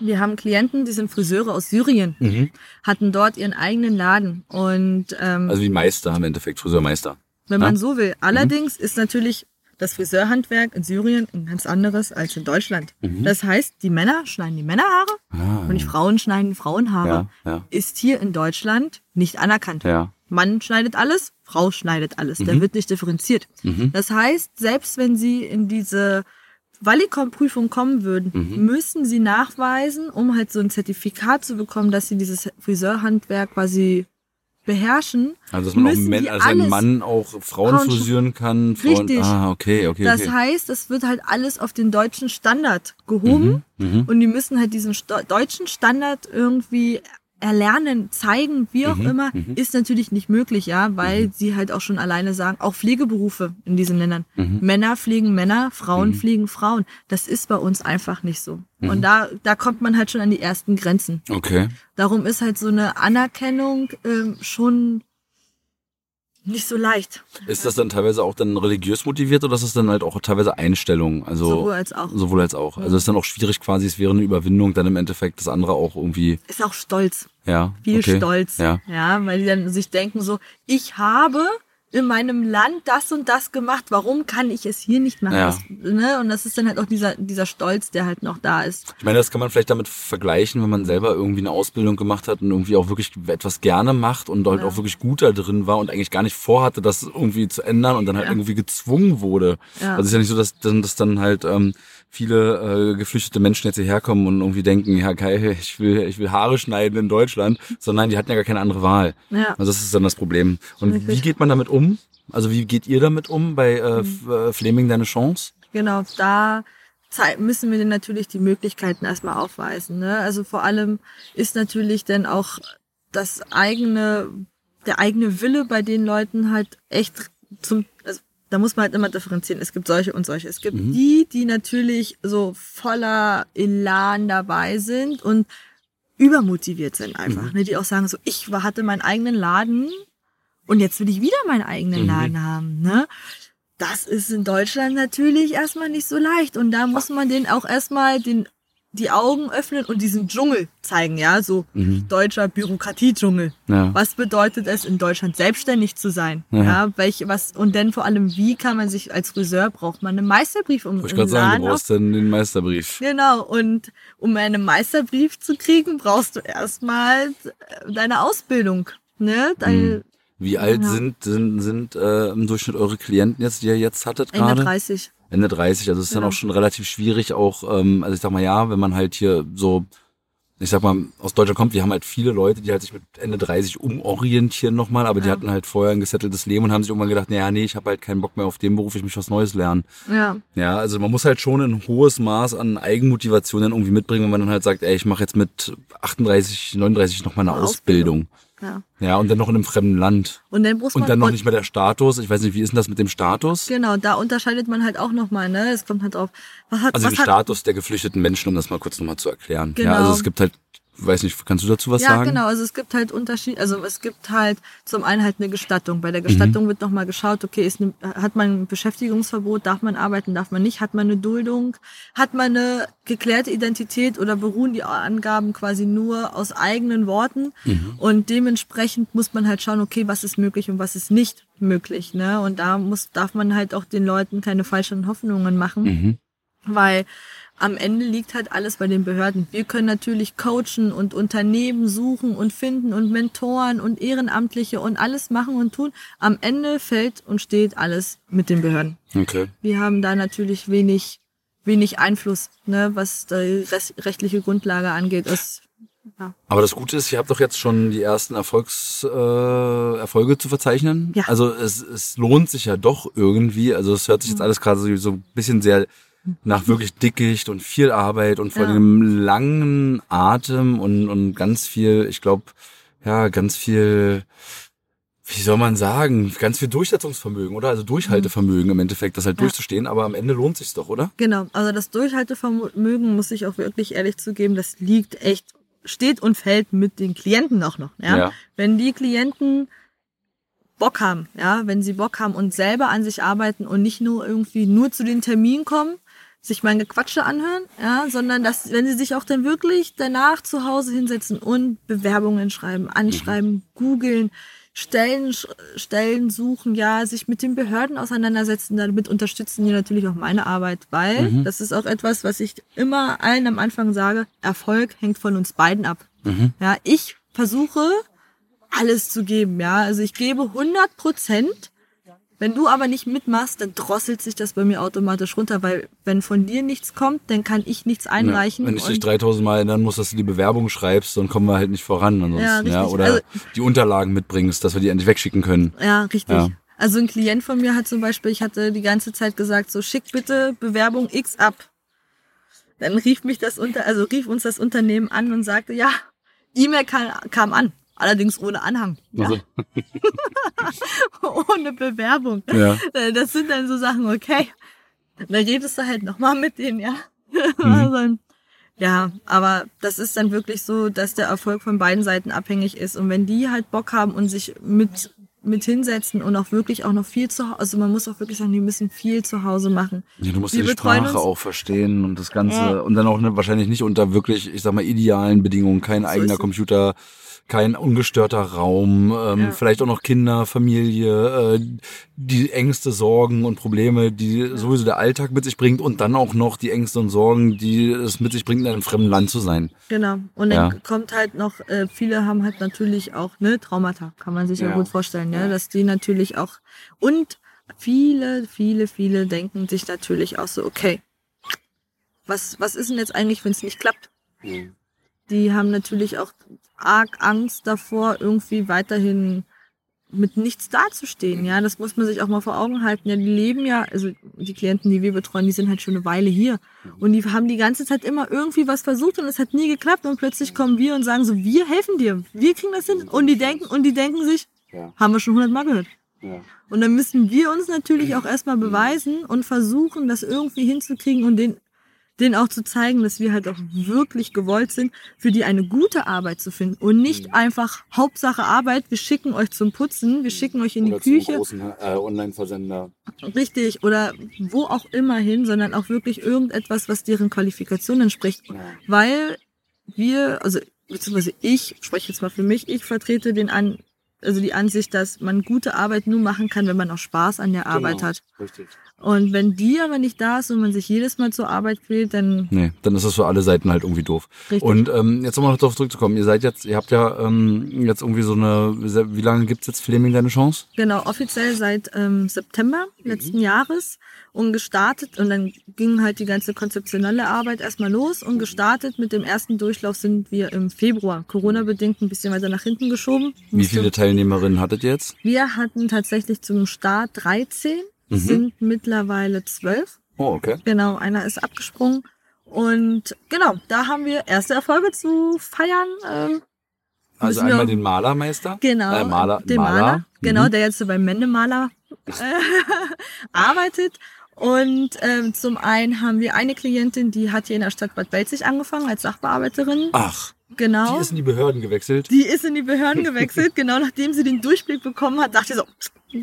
Wir haben Klienten, die sind Friseure aus Syrien, Mhm. hatten dort ihren eigenen Laden. Und ähm, Also wie Meister im Endeffekt, Friseurmeister. wenn man ja. so will. Allerdings ist natürlich das Friseurhandwerk in Syrien ein ganz anderes als in Deutschland. Das heißt, die Männer schneiden die Männerhaare Mhm. Ah, und die Frauen schneiden die Frauenhaare. ja, ja, Ist hier in Deutschland nicht anerkannt. ja. Mann schneidet alles, Frau schneidet alles. Mhm. Da wird nicht differenziert. Das heißt, selbst wenn Sie in diese Wallicom-Prüfung kommen würden, Mhm. müssen Sie nachweisen, um halt so ein Zertifikat zu bekommen, dass Sie dieses Friseurhandwerk quasi beherrschen. Also dass man auch die also ein Mann auch Frauen Frauen- frisieren kann. Frauen, Richtig. Ah, okay, okay, Das okay. heißt, es wird halt alles auf den deutschen Standard gehoben Mhm, und die müssen halt diesen Sto deutschen Standard irgendwie erlernen, zeigen, wie auch Mhm, immer, mhm. ist natürlich nicht möglich, ja, weil sie halt auch schon alleine sagen, auch Pflegeberufe in diesen Ländern. Mhm. Männer pflegen Männer, Frauen Mhm. pflegen Frauen. Das ist bei uns einfach nicht so. Mhm. Und da, da kommt man halt schon an die ersten Grenzen. Okay. Darum ist halt so eine Anerkennung ähm, schon nicht so leicht. Ist das dann teilweise auch dann religiös motiviert oder ist das dann halt auch teilweise Einstellung? Also Sowohl als auch. sowohl als auch. Also ist dann auch schwierig quasi, es wäre eine Überwindung, dann im Endeffekt das andere auch irgendwie, Ist auch Stolz. Ja. Viel okay. Stolz. Ja. ja, weil die dann sich denken so, ich habe in meinem Land das und das gemacht, warum kann ich es hier nicht machen? Ja. Das, ne? Und das ist dann halt auch dieser, dieser Stolz, der halt noch da ist. Ich meine, das kann man vielleicht damit vergleichen, wenn man selber irgendwie eine Ausbildung gemacht hat und irgendwie auch wirklich etwas gerne macht und halt Ja. auch wirklich gut da drin war und eigentlich gar nicht vorhatte, das irgendwie zu ändern und dann halt Ja. irgendwie gezwungen wurde. Ja. Also es ist ja nicht so, dass dann, dass dann halt ähm, viele äh, geflüchtete Menschen jetzt hierher kommen und irgendwie denken, ja geil, ich will, ich will Haare schneiden in Deutschland, sondern die hatten ja gar keine andere Wahl. Ja. Also das ist dann das Problem. Und Richtig. wie geht man damit um? Also wie geht ihr damit um bei äh, Mhm. Äh, Fleming deine Chance? Genau, da müssen wir natürlich die Möglichkeiten erstmal aufweisen. Ne? Also vor allem ist natürlich dann auch das eigene, der eigene Wille bei den Leuten halt echt zum, also da muss man halt immer differenzieren. Es gibt solche und solche. Es gibt Mhm. die, die natürlich so voller Elan dabei sind und übermotiviert sind einfach, Mhm. ne? die auch sagen so, ich hatte meinen eigenen Laden und jetzt will ich wieder meinen eigenen Mhm. Laden haben, ne? Das ist in Deutschland natürlich erstmal nicht so leicht und da muss man denen auch erstmal den die Augen öffnen und diesen Dschungel zeigen, ja, so Mhm. deutscher Bürokratiedschungel. Ja. Was bedeutet es in Deutschland selbstständig zu sein? Ja. Ja, welche was und dann vor allem wie kann man sich als Friseur braucht man einen Meisterbrief um Wollte ich gerade sagen, du brauchst dann den Meisterbrief. Genau, und um einen Meisterbrief zu kriegen, brauchst du erstmal äh, deine Ausbildung. Ne? Deine Hm. Wie alt Ja. sind, sind, sind äh, im Durchschnitt eure Klienten jetzt, die ihr jetzt hattet gerade? 30. Ende 30. Also es ist dann Genau. auch schon relativ schwierig, auch, ähm, also ich sag mal, ja, wenn man halt hier so, ich sag mal, aus Deutschland kommt, wir haben halt viele Leute, die halt sich mit Ende 30 umorientieren nochmal, aber die Ja. hatten halt vorher ein gesetteltes Leben und haben sich irgendwann gedacht, naja, nee, ich habe halt keinen Bock mehr auf den Beruf, ich möchte was Neues lernen. Ja, Ja, also man muss halt schon ein hohes Maß an Eigenmotivation dann irgendwie mitbringen, wenn man dann halt sagt, ey, ich mache jetzt mit 38, 39 noch mal eine Eine Ausbildung. Ja. Ja, und dann noch in einem fremden Land. Und dann muss man Und dann noch nicht mehr der Status. Ich weiß nicht, wie ist denn das mit dem Status? Genau, da unterscheidet man halt auch nochmal, ne? Es kommt halt drauf. Was hat, Also was den hat, Status der geflüchteten Menschen, um das mal kurz nochmal zu erklären. Genau. Ja, also es gibt halt, weiß nicht, kannst du dazu was ja, sagen? genau. Also es gibt halt Unterschied. Also es gibt halt zum einen halt eine Gestattung. Bei der Mhm. Gestattung wird nochmal geschaut, okay, ist eine, hat man ein Beschäftigungsverbot, darf man arbeiten, darf man nicht, hat man eine Duldung, hat man eine geklärte Identität oder beruhen die Angaben quasi nur aus eigenen Worten. Mhm. Und dementsprechend muss man halt schauen, okay, was ist möglich und was ist nicht möglich. Ne? Und da muss, darf man halt auch den Leuten keine falschen Hoffnungen machen Mhm. weil am Ende liegt halt alles bei den Behörden. Wir können natürlich coachen und Unternehmen suchen und finden und Mentoren und Ehrenamtliche und alles machen und tun. Am Ende fällt und steht alles mit den Behörden. Okay. Wir haben da natürlich wenig, wenig Einfluss, ne, was die rechtliche Grundlage angeht. Das, ja. Aber das Gute ist, ihr habt doch jetzt schon die ersten Erfolgs, äh, Erfolge zu verzeichnen. Ja. Also es, es lohnt sich ja doch irgendwie. Also es hört sich jetzt alles gerade so, so ein bisschen sehr nach wirklich Dickicht und viel Arbeit und vor Ja. einem langen Atem und, und ganz viel, ich glaube, ja, ganz viel, wie soll man sagen, ganz viel Durchsetzungsvermögen, oder? Also Durchhaltevermögen im Endeffekt, das halt Ja. durchzustehen, aber am Ende lohnt sich's doch, oder? Genau, also das Durchhaltevermögen, muss ich auch wirklich ehrlich zugeben, das liegt echt, steht und fällt mit den Klienten auch noch. Ja? Ja. Wenn die Klienten Bock haben, ja, wenn sie Bock haben und selber an sich arbeiten und nicht nur irgendwie nur zu den Terminen kommen, sich mein Gequatsche anhören, ja, sondern dass, wenn sie sich auch dann wirklich danach zu Hause hinsetzen und Bewerbungen schreiben, anschreiben, googeln, Stellen, Stellen suchen, ja, sich mit den Behörden auseinandersetzen, damit unterstützen die natürlich auch meine Arbeit, weil Mhm. das ist auch etwas, was ich immer allen am Anfang sage, Erfolg hängt von uns beiden ab. Mhm. Ja, ich versuche alles zu geben, ja. Also ich gebe 100 Prozent. Wenn du aber nicht mitmachst, dann drosselt sich das bei mir automatisch runter, weil wenn von dir nichts kommt, dann kann ich nichts einreichen. Ja, wenn ich dich und- 3000 Mal erinnern muss, dass du die Bewerbung schreibst, dann kommen wir halt nicht voran. Ansonsten, Ja, ja. Oder Also- die Unterlagen mitbringst, dass wir die endlich wegschicken können. Ja, richtig. Ja. Also ein Klient von mir hat zum Beispiel, ich hatte die ganze Zeit gesagt, so schick bitte Bewerbung X ab. Dann rief mich das unter, also rief uns das Unternehmen an und sagte, ja, E-Mail kam, kam an. Allerdings ohne Anhang. Ja. Also, ohne Bewerbung. ja. Äh, Das sind dann so Sachen, okay. Da redest du halt nochmal mit denen, ja. Mhm. Also, ja, aber das ist dann wirklich so, dass der Erfolg von beiden Seiten abhängig ist. Und wenn die halt Bock haben und sich mit, mit hinsetzen und auch wirklich auch noch viel zu Hause, also man muss auch wirklich sagen, die müssen viel zu Hause machen. Ja, du musst die betreuen Sprache uns- auch verstehen und das Ganze Ja. und dann auch ne, wahrscheinlich nicht unter wirklich, ich sag mal, idealen Bedingungen, kein eigener ist es. Kein ungestörter Raum, ähm, Ja. vielleicht auch noch Kinder, Familie, äh, die Ängste, Sorgen und Probleme, die sowieso der Alltag mit sich bringt und dann auch noch die Ängste und Sorgen, die es mit sich bringt, in einem fremden Land zu sein. Genau. Und dann Ja. kommt halt noch, äh, viele haben halt natürlich auch ne Traumata, kann man sich ja, Ja. gut vorstellen, ja, Ja. dass die natürlich auch und viele, viele, viele denken sich natürlich auch so, okay, was was ist denn jetzt eigentlich, wenn es nicht klappt? Die haben natürlich auch arg Angst davor, irgendwie weiterhin mit nichts dazustehen, ja. Das muss man sich auch mal vor Augen halten. Ja, die leben ja, also die Klienten, die wir betreuen, die sind halt schon eine Weile hier. Und die haben die ganze Zeit immer irgendwie was versucht und es hat nie geklappt. Und plötzlich kommen wir und sagen so, wir helfen dir, wir kriegen das hin. Und die denken, und die denken sich, Ja. haben wir schon hundertmal gehört. Ja. Und dann müssen wir uns natürlich auch erstmal beweisen und versuchen, das irgendwie hinzukriegen und den, denen auch zu zeigen, dass wir halt auch wirklich gewollt sind, für die eine gute Arbeit zu finden und nicht einfach Hauptsache Arbeit, wir schicken euch zum Putzen, wir schicken euch in die Küche, großen äh, Online-Versender. richtig, oder wo auch immer hin, sondern auch wirklich irgendetwas, was deren Qualifikation entspricht. Weil wir, also beziehungsweise ich, spreche jetzt mal für mich, ich vertrete den an, also die Ansicht, dass man gute Arbeit nur machen kann, wenn man auch Spaß an der Arbeit hat. Richtig. Und wenn die aber nicht da ist und man sich jedes Mal zur Arbeit quält, dann Nee, dann ist das für alle Seiten halt irgendwie doof. Richtig. Und ähm, jetzt nochmal noch darauf zurückzukommen. Ihr seid jetzt, ihr habt ja ähm, jetzt irgendwie so eine, wie lange gibt's jetzt Fleming deine Chance? genau offiziell seit ähm, September letzten Jahres und gestartet und dann ging halt die ganze konzeptionelle Arbeit erstmal los und gestartet mit dem ersten Durchlauf sind wir im Februar, Corona-bedingt ein bisschen weiter nach hinten geschoben. Wie viele Teilnehmerinnen hattet ihr jetzt? Wir hatten tatsächlich zum Start 13, Mhm. sind mittlerweile 12. Oh, okay. Genau, einer ist abgesprungen. Und genau, da haben wir erste Erfolge zu feiern. Ähm, Also einmal den Malermeister. Genau, Äh, Maler, den Maler, genau, Mhm. der jetzt so beim Mendemaler äh, arbeitet. Und ähm, zum einen haben wir eine Klientin, die hat hier in der Stadt Bad Belzig angefangen als Sachbearbeiterin. Ach, genau. Die ist in die Behörden gewechselt. die ist in die Behörden gewechselt, genau nachdem sie den Durchblick bekommen hat, dachte sie so,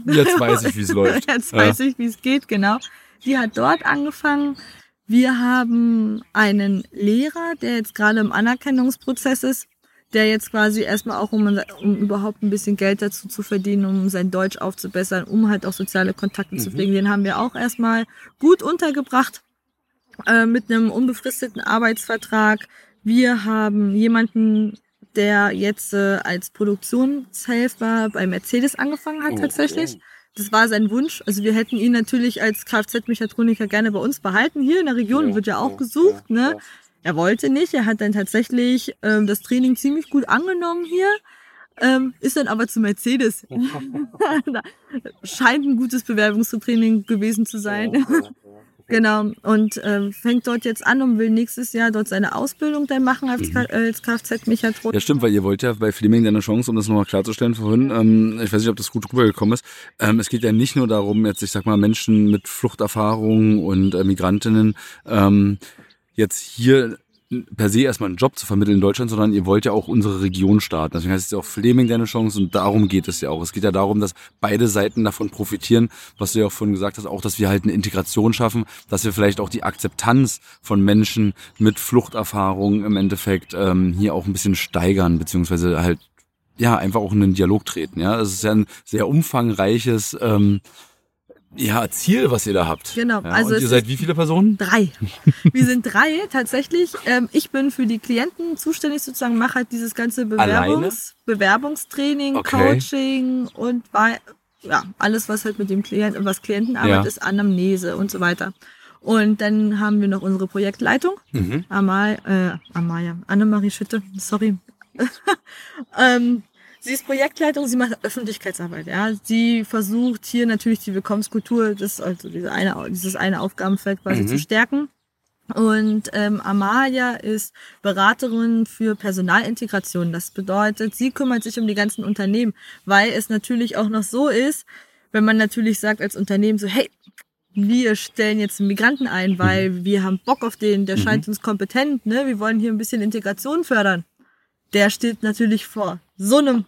Jetzt weiß ich, wie es läuft. Jetzt weiß ich, wie es geht, genau. Die hat dort angefangen. Wir haben einen Lehrer, der jetzt gerade im Anerkennungsprozess ist, der jetzt quasi erstmal auch, um, um überhaupt ein bisschen Geld dazu zu verdienen, um sein Deutsch aufzubessern, um halt auch soziale Kontakte zu pflegen, den haben wir auch erstmal gut untergebracht äh, mit einem unbefristeten Arbeitsvertrag. Wir haben jemanden, der jetzt äh, als Produktionshelfer bei Mercedes angefangen hat Oh, tatsächlich. Das war sein Wunsch. Also wir hätten ihn natürlich als Kfz-Mechatroniker gerne bei uns behalten. Hier in der Region Ja, wird ja auch ja, gesucht. ja, ne? Er wollte nicht. Er hat dann tatsächlich ähm, das Training ziemlich gut angenommen hier. Ähm, ist dann aber zu Mercedes. Scheint ein gutes Bewerbungstraining gewesen zu sein. Genau. Und ähm, fängt dort jetzt an und will nächstes Jahr dort seine Ausbildung dann machen als, K- äh, als Kfz-Mechatroniker. Ja, stimmt, weil ihr wollt ja bei Fleming deine Chance, um das nochmal klarzustellen vorhin, ähm, ich weiß nicht, ob das gut rübergekommen ist, ähm, es geht ja nicht nur darum, jetzt, ich sag mal, Menschen mit Fluchterfahrung und äh, Migrantinnen ähm, jetzt hier per se erstmal einen Job zu vermitteln in Deutschland, sondern ihr wollt ja auch unsere Region starten. Deswegen heißt es ja auch Fleming deine Chance und darum geht es ja auch. Es geht ja darum, dass beide Seiten davon profitieren, was du ja auch vorhin gesagt hast, auch, dass wir halt eine Integration schaffen, dass wir vielleicht auch die Akzeptanz von Menschen mit Fluchterfahrung im Endeffekt ähm, hier auch ein bisschen steigern, beziehungsweise halt ja einfach auch in den Dialog treten. Ja, es ist ja ein sehr umfangreiches ähm, ja, Ziel, was ihr da habt. Genau, Ja, also und ihr seid wie viele Personen? Drei. Wir sind drei tatsächlich. Ähm, ich bin für die Klienten zuständig sozusagen, mache halt dieses ganze Bewerbungs Bewerbungstraining, Okay. Coaching und ja, alles, was halt mit dem Klienten, was Klientenarbeit Ja. ist, Anamnese und so weiter. Und dann haben wir noch unsere Projektleitung, Mhm. Amal, äh, Amaya, Annemarie Schütte, sorry. ähm, sie ist Projektleitung, sie macht Öffentlichkeitsarbeit, ja. Sie versucht hier natürlich die Willkommenskultur, das, also diese eine, dieses eine Aufgabenfeld quasi Mhm. zu stärken. Und ähm, Amalia ist Beraterin für Personalintegration. Das bedeutet, sie kümmert sich um die ganzen Unternehmen, weil es natürlich auch noch so ist, wenn man natürlich sagt als Unternehmen so, hey, wir stellen jetzt einen Migranten ein, weil mhm. wir haben Bock auf den, der mhm. scheint uns kompetent, ne? Wir wollen hier ein bisschen Integration fördern. Der steht natürlich vor so einem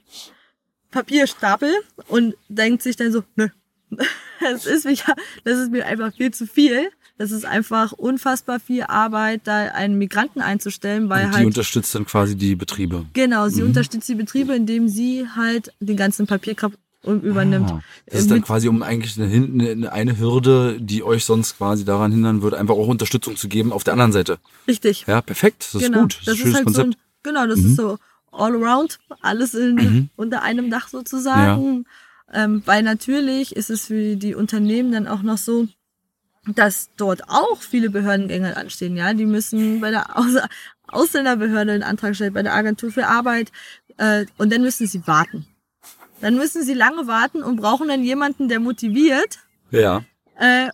Papierstapel und denkt sich dann so, nö, das ist, mich, das ist mir einfach viel zu viel. Das ist einfach unfassbar viel Arbeit, da einen Migranten einzustellen, weil Und die halt. unterstützt dann quasi die Betriebe. Genau, sie mhm. unterstützt die Betriebe, indem sie halt den ganzen Papierkram übernimmt. Ah, das ist dann quasi um eigentlich eine, eine Hürde, die euch sonst quasi daran hindern würde, einfach auch Unterstützung zu geben auf der anderen Seite. Richtig. Ja, perfekt. Das genau. ist gut. Das, das ist, ist halt Konzept. So ein, genau, das mhm. ist so all around, alles in, mhm. unter einem Dach sozusagen. Ja. Ähm, weil natürlich ist es für die Unternehmen dann auch noch so, dass dort auch viele Behördengänge anstehen. Ja, die müssen bei der Aus Ausländerbehörde einen Antrag stellen, bei der Agentur für Arbeit äh, und dann müssen sie warten. Dann müssen sie lange warten und brauchen dann jemanden, der motiviert. Ja. Äh,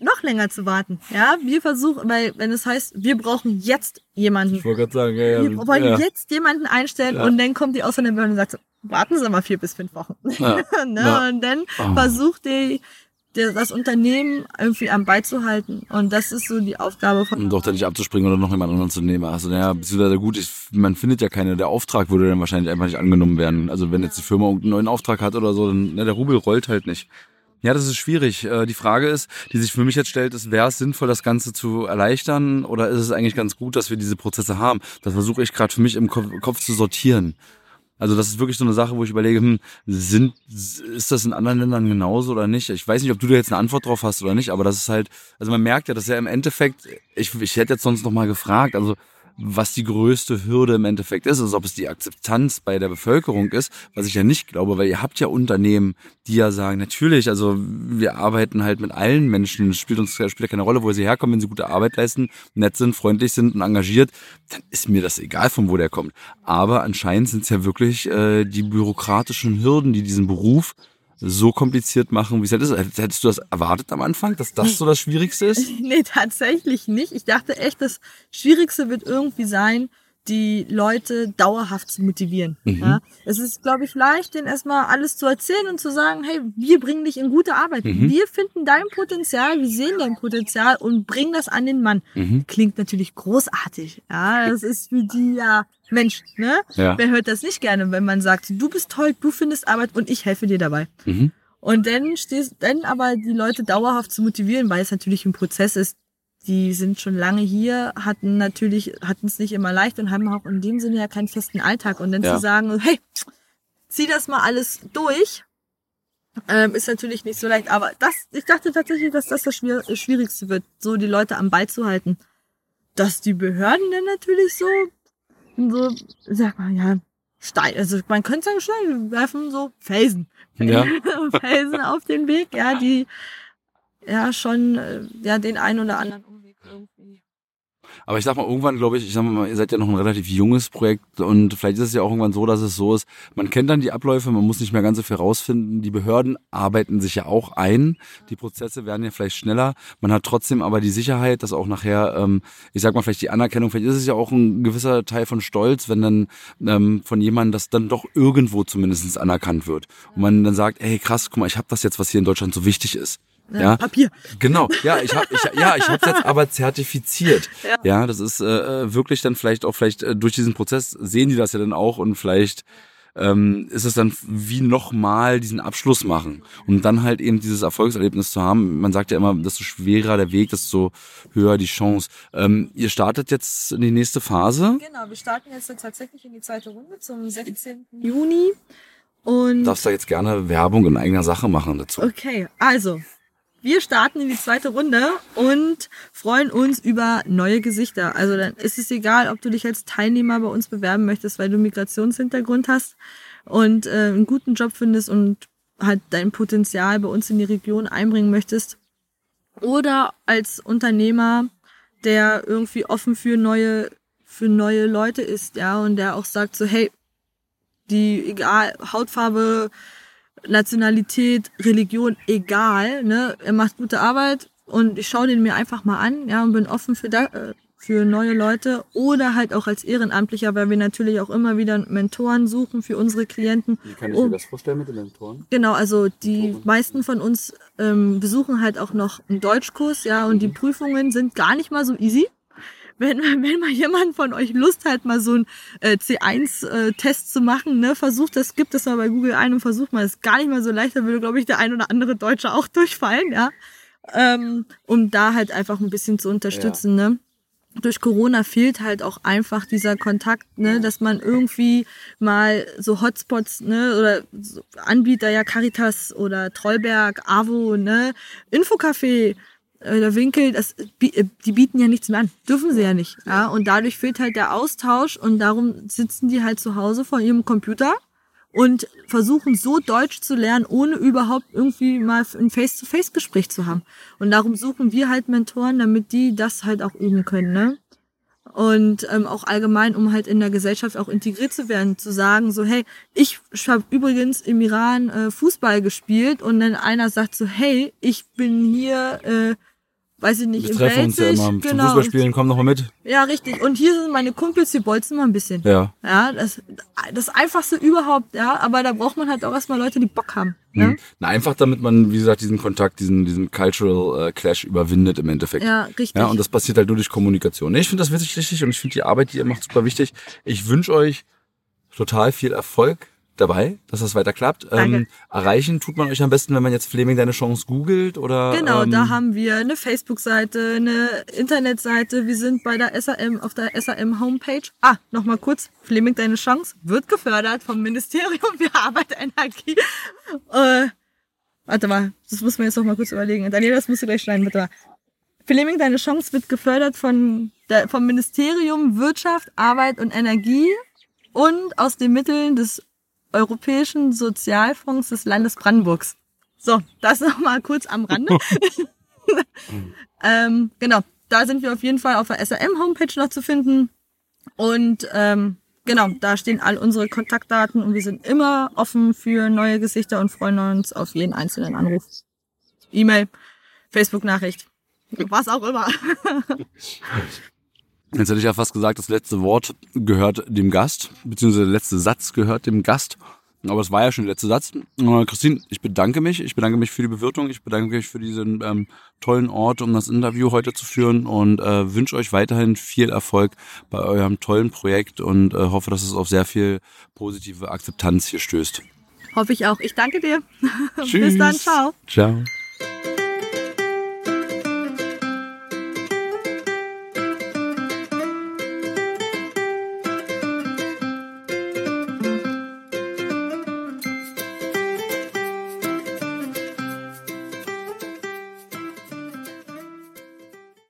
noch länger zu warten. Ja, wir versuchen, weil wenn es heißt, wir brauchen jetzt jemanden. Ich wollte gerade sagen, ja, ja. Wir wollen ja. jetzt jemanden einstellen ja. und dann kommt die Ausländerbehörde und sagt, so, warten Sie mal vier bis fünf Wochen. Ja. ne? Und dann oh. versucht die das Unternehmen irgendwie am beizuhalten. Und das ist so die Aufgabe von. Und doch da nicht abzuspringen oder noch jemand anderen zu nehmen. Also, naja, beziehungsweise gut, ich, man findet ja keine. Der Auftrag würde dann wahrscheinlich einfach nicht angenommen werden. Also, wenn jetzt die Firma einen neuen Auftrag hat oder so, dann, na, der Rubel rollt halt nicht. Ja, das ist schwierig. Äh, die Frage ist, die sich für mich jetzt stellt, ist, wäre es sinnvoll, das Ganze zu erleichtern oder ist es eigentlich ganz gut, dass wir diese Prozesse haben? Das versuche ich gerade für mich im Kopf zu sortieren. Also das ist wirklich so eine Sache, wo ich überlege, hm, sind, ist das in anderen Ländern genauso oder nicht? Ich weiß nicht, ob du da jetzt eine Antwort drauf hast oder nicht, aber das ist halt, also man merkt ja, dass ja im Endeffekt, ich, ich hätte jetzt sonst noch mal gefragt, also was die größte Hürde im Endeffekt ist, also ob es die Akzeptanz bei der Bevölkerung ist, was ich ja nicht glaube, weil ihr habt ja Unternehmen, die ja sagen, natürlich, also wir arbeiten halt mit allen Menschen, es spielt uns spielt ja keine Rolle, wo sie herkommen, wenn sie gute Arbeit leisten, nett sind, freundlich sind und engagiert, dann ist mir das egal, von wo der kommt. Aber anscheinend sind es ja wirklich äh, die bürokratischen Hürden, die diesen Beruf so kompliziert machen, wie es halt ist. Hättest du das erwartet am Anfang, dass das so das Schwierigste ist? nee, tatsächlich nicht. Ich dachte echt, das Schwierigste wird irgendwie sein, die Leute dauerhaft zu motivieren. Mhm. Ja? Es ist, glaube ich, leicht, denen erstmal alles zu erzählen und zu sagen, hey, wir bringen dich in gute Arbeit. Mhm. Wir finden dein Potenzial, wir sehen dein Potenzial und bringen das an den Mann. Mhm. Klingt natürlich großartig. Ja, das ist für die ja Mensch, ne? Ja. Wer hört das nicht gerne, wenn man sagt, du bist toll, du findest Arbeit und ich helfe dir dabei. Mhm. Und dann stehst, dann aber die Leute dauerhaft zu motivieren, weil es natürlich ein Prozess ist, die sind schon lange hier, hatten natürlich, hatten es nicht immer leicht und haben auch in dem Sinne ja keinen festen Alltag. Und dann ja. zu sagen, hey, zieh das mal alles durch, ähm, ist natürlich nicht so leicht. Aber das, ich dachte tatsächlich, dass das das Schwierigste wird, so die Leute am Ball zu halten. Dass die Behörden dann natürlich so, so, sag mal, ja, Stein, also man könnte sagen, Steine werfen so Felsen. Ja. Felsen auf den Weg, ja, die ja schon äh, ja den einen oder anderen aber ich sag mal, irgendwann glaube ich, ich sag mal, ihr seid ja noch ein relativ junges Projekt und vielleicht ist es ja auch irgendwann so, dass es so ist, man kennt dann die Abläufe, man muss nicht mehr ganz so viel rausfinden. Die Behörden arbeiten sich ja auch ein. Die Prozesse werden ja vielleicht schneller. Man hat trotzdem aber die Sicherheit, dass auch nachher, ähm, ich sag mal, vielleicht die Anerkennung, vielleicht ist es ja auch ein gewisser Teil von Stolz, wenn dann ähm, von jemandem das dann doch irgendwo zumindest anerkannt wird. Und man dann sagt, ey krass, guck mal, ich habe das jetzt, was hier in Deutschland so wichtig ist. Ja, ja, Papier. Genau, ja, ich habe ich, ja, ich habe jetzt aber zertifiziert. Ja. ja, das ist äh, wirklich dann vielleicht auch vielleicht äh, durch diesen Prozess sehen die das ja dann auch und vielleicht ähm, ist es dann wie nochmal diesen Abschluss machen und dann halt eben dieses Erfolgserlebnis zu haben. Man sagt ja immer, desto schwerer der Weg, desto höher die Chance. Ähm, ihr startet jetzt in die nächste Phase. Genau, wir starten jetzt tatsächlich in die zweite Runde zum 16. Juni. Und darfst da jetzt gerne Werbung in eigener Sache machen dazu. Okay, also wir starten in die zweite Runde und freuen uns über neue Gesichter. Also dann ist es egal, ob du dich als Teilnehmer bei uns bewerben möchtest, weil du Migrationshintergrund hast und äh, einen guten Job findest und halt dein Potenzial bei uns in die Region einbringen möchtest. Oder als Unternehmer, der irgendwie offen für neue, für neue Leute ist, ja, und der auch sagt so, hey, die, egal, Hautfarbe, Nationalität, Religion, egal. Ne? Er macht gute Arbeit und ich schaue den mir einfach mal an, ja, und bin offen für da, äh, für neue Leute oder halt auch als Ehrenamtlicher, weil wir natürlich auch immer wieder Mentoren suchen für unsere Klienten. Wie kann ich mir das vorstellen mit den Mentoren? Genau, also die meisten von uns ähm, besuchen halt auch noch einen Deutschkurs, ja, und die Prüfungen sind gar nicht mal so easy. Wenn, wenn mal jemand von euch Lust hat, mal so einen äh, C1-Test äh, zu machen, ne, versucht das, gibt es mal bei Google ein und versucht mal, das ist gar nicht mal so leicht, da würde, glaube ich, der ein oder andere Deutsche auch durchfallen, ja. Ähm, um da halt einfach ein bisschen zu unterstützen, ja. ne durch Corona fehlt halt auch einfach dieser Kontakt, ne, dass man irgendwie mal so Hotspots, ne, oder so Anbieter, ja, Caritas oder Trollberg, Avo, ne, Infocafé, der Winkel, das, äh, die bieten ja nichts mehr an, dürfen sie ja nicht, ja, und dadurch fehlt halt der Austausch und darum sitzen die halt zu Hause vor ihrem Computer und versuchen so Deutsch zu lernen, ohne überhaupt irgendwie mal ein Face-to-Face-Gespräch zu haben. Und darum suchen wir halt Mentoren, damit die das halt auch üben können, ne? Und ähm, auch allgemein, um halt in der Gesellschaft auch integriert zu werden, zu sagen, so, hey, ich habe übrigens im Iran äh, Fußball gespielt und dann einer sagt so, hey, ich bin hier äh, weiß ich nicht, wir treffen uns ja immer genau. zum Fußballspielen, komm noch mal mit. Ja, richtig. Und hier sind meine Kumpels, die bolzen mal ein bisschen. Ja. Ja, das, das einfachste überhaupt, ja. Aber da braucht man halt auch erstmal Leute, die Bock haben. Ne? Mhm. Na, einfach damit man, wie gesagt, diesen Kontakt, diesen, diesen Cultural äh, Clash überwindet im Endeffekt. Ja, richtig. Ja, und das passiert halt nur durch Kommunikation. Ich finde das wirklich richtig und ich finde die Arbeit, die ihr macht, super wichtig. Ich wünsche euch total viel Erfolg dabei, dass das weiter klappt. Ähm, erreichen tut man euch am besten, wenn man jetzt Fleming deine Chance googelt oder. Genau, ähm, da haben wir eine Facebook-Seite, eine Internetseite. Wir sind bei der SAM auf der SAM Homepage. Ah, nochmal kurz. Fleming deine Chance wird gefördert vom Ministerium für Arbeit Energie. Äh, warte mal, das muss man jetzt noch mal kurz überlegen. Daniel, das musst du gleich schneiden, bitte. Fleming deine Chance wird gefördert von der, vom Ministerium Wirtschaft, Arbeit und Energie und aus den Mitteln des Europäischen Sozialfonds des Landes Brandenburgs. So, das noch mal kurz am Rande. ähm, genau, da sind wir auf jeden Fall auf der SAM-Homepage noch zu finden. Und ähm, genau, da stehen all unsere Kontaktdaten und wir sind immer offen für neue Gesichter und freuen uns auf jeden einzelnen Anruf. E-Mail, Facebook-Nachricht, was auch immer. Jetzt hätte ich ja fast gesagt, das letzte Wort gehört dem Gast, beziehungsweise der letzte Satz gehört dem Gast. Aber es war ja schon der letzte Satz. Äh, Christine, ich bedanke mich. Ich bedanke mich für die Bewirtung. Ich bedanke mich für diesen ähm, tollen Ort, um das Interview heute zu führen und äh, wünsche euch weiterhin viel Erfolg bei eurem tollen Projekt und äh, hoffe, dass es auf sehr viel positive Akzeptanz hier stößt. Hoffe ich auch. Ich danke dir. Tschüss. Bis dann. Ciao. Ciao.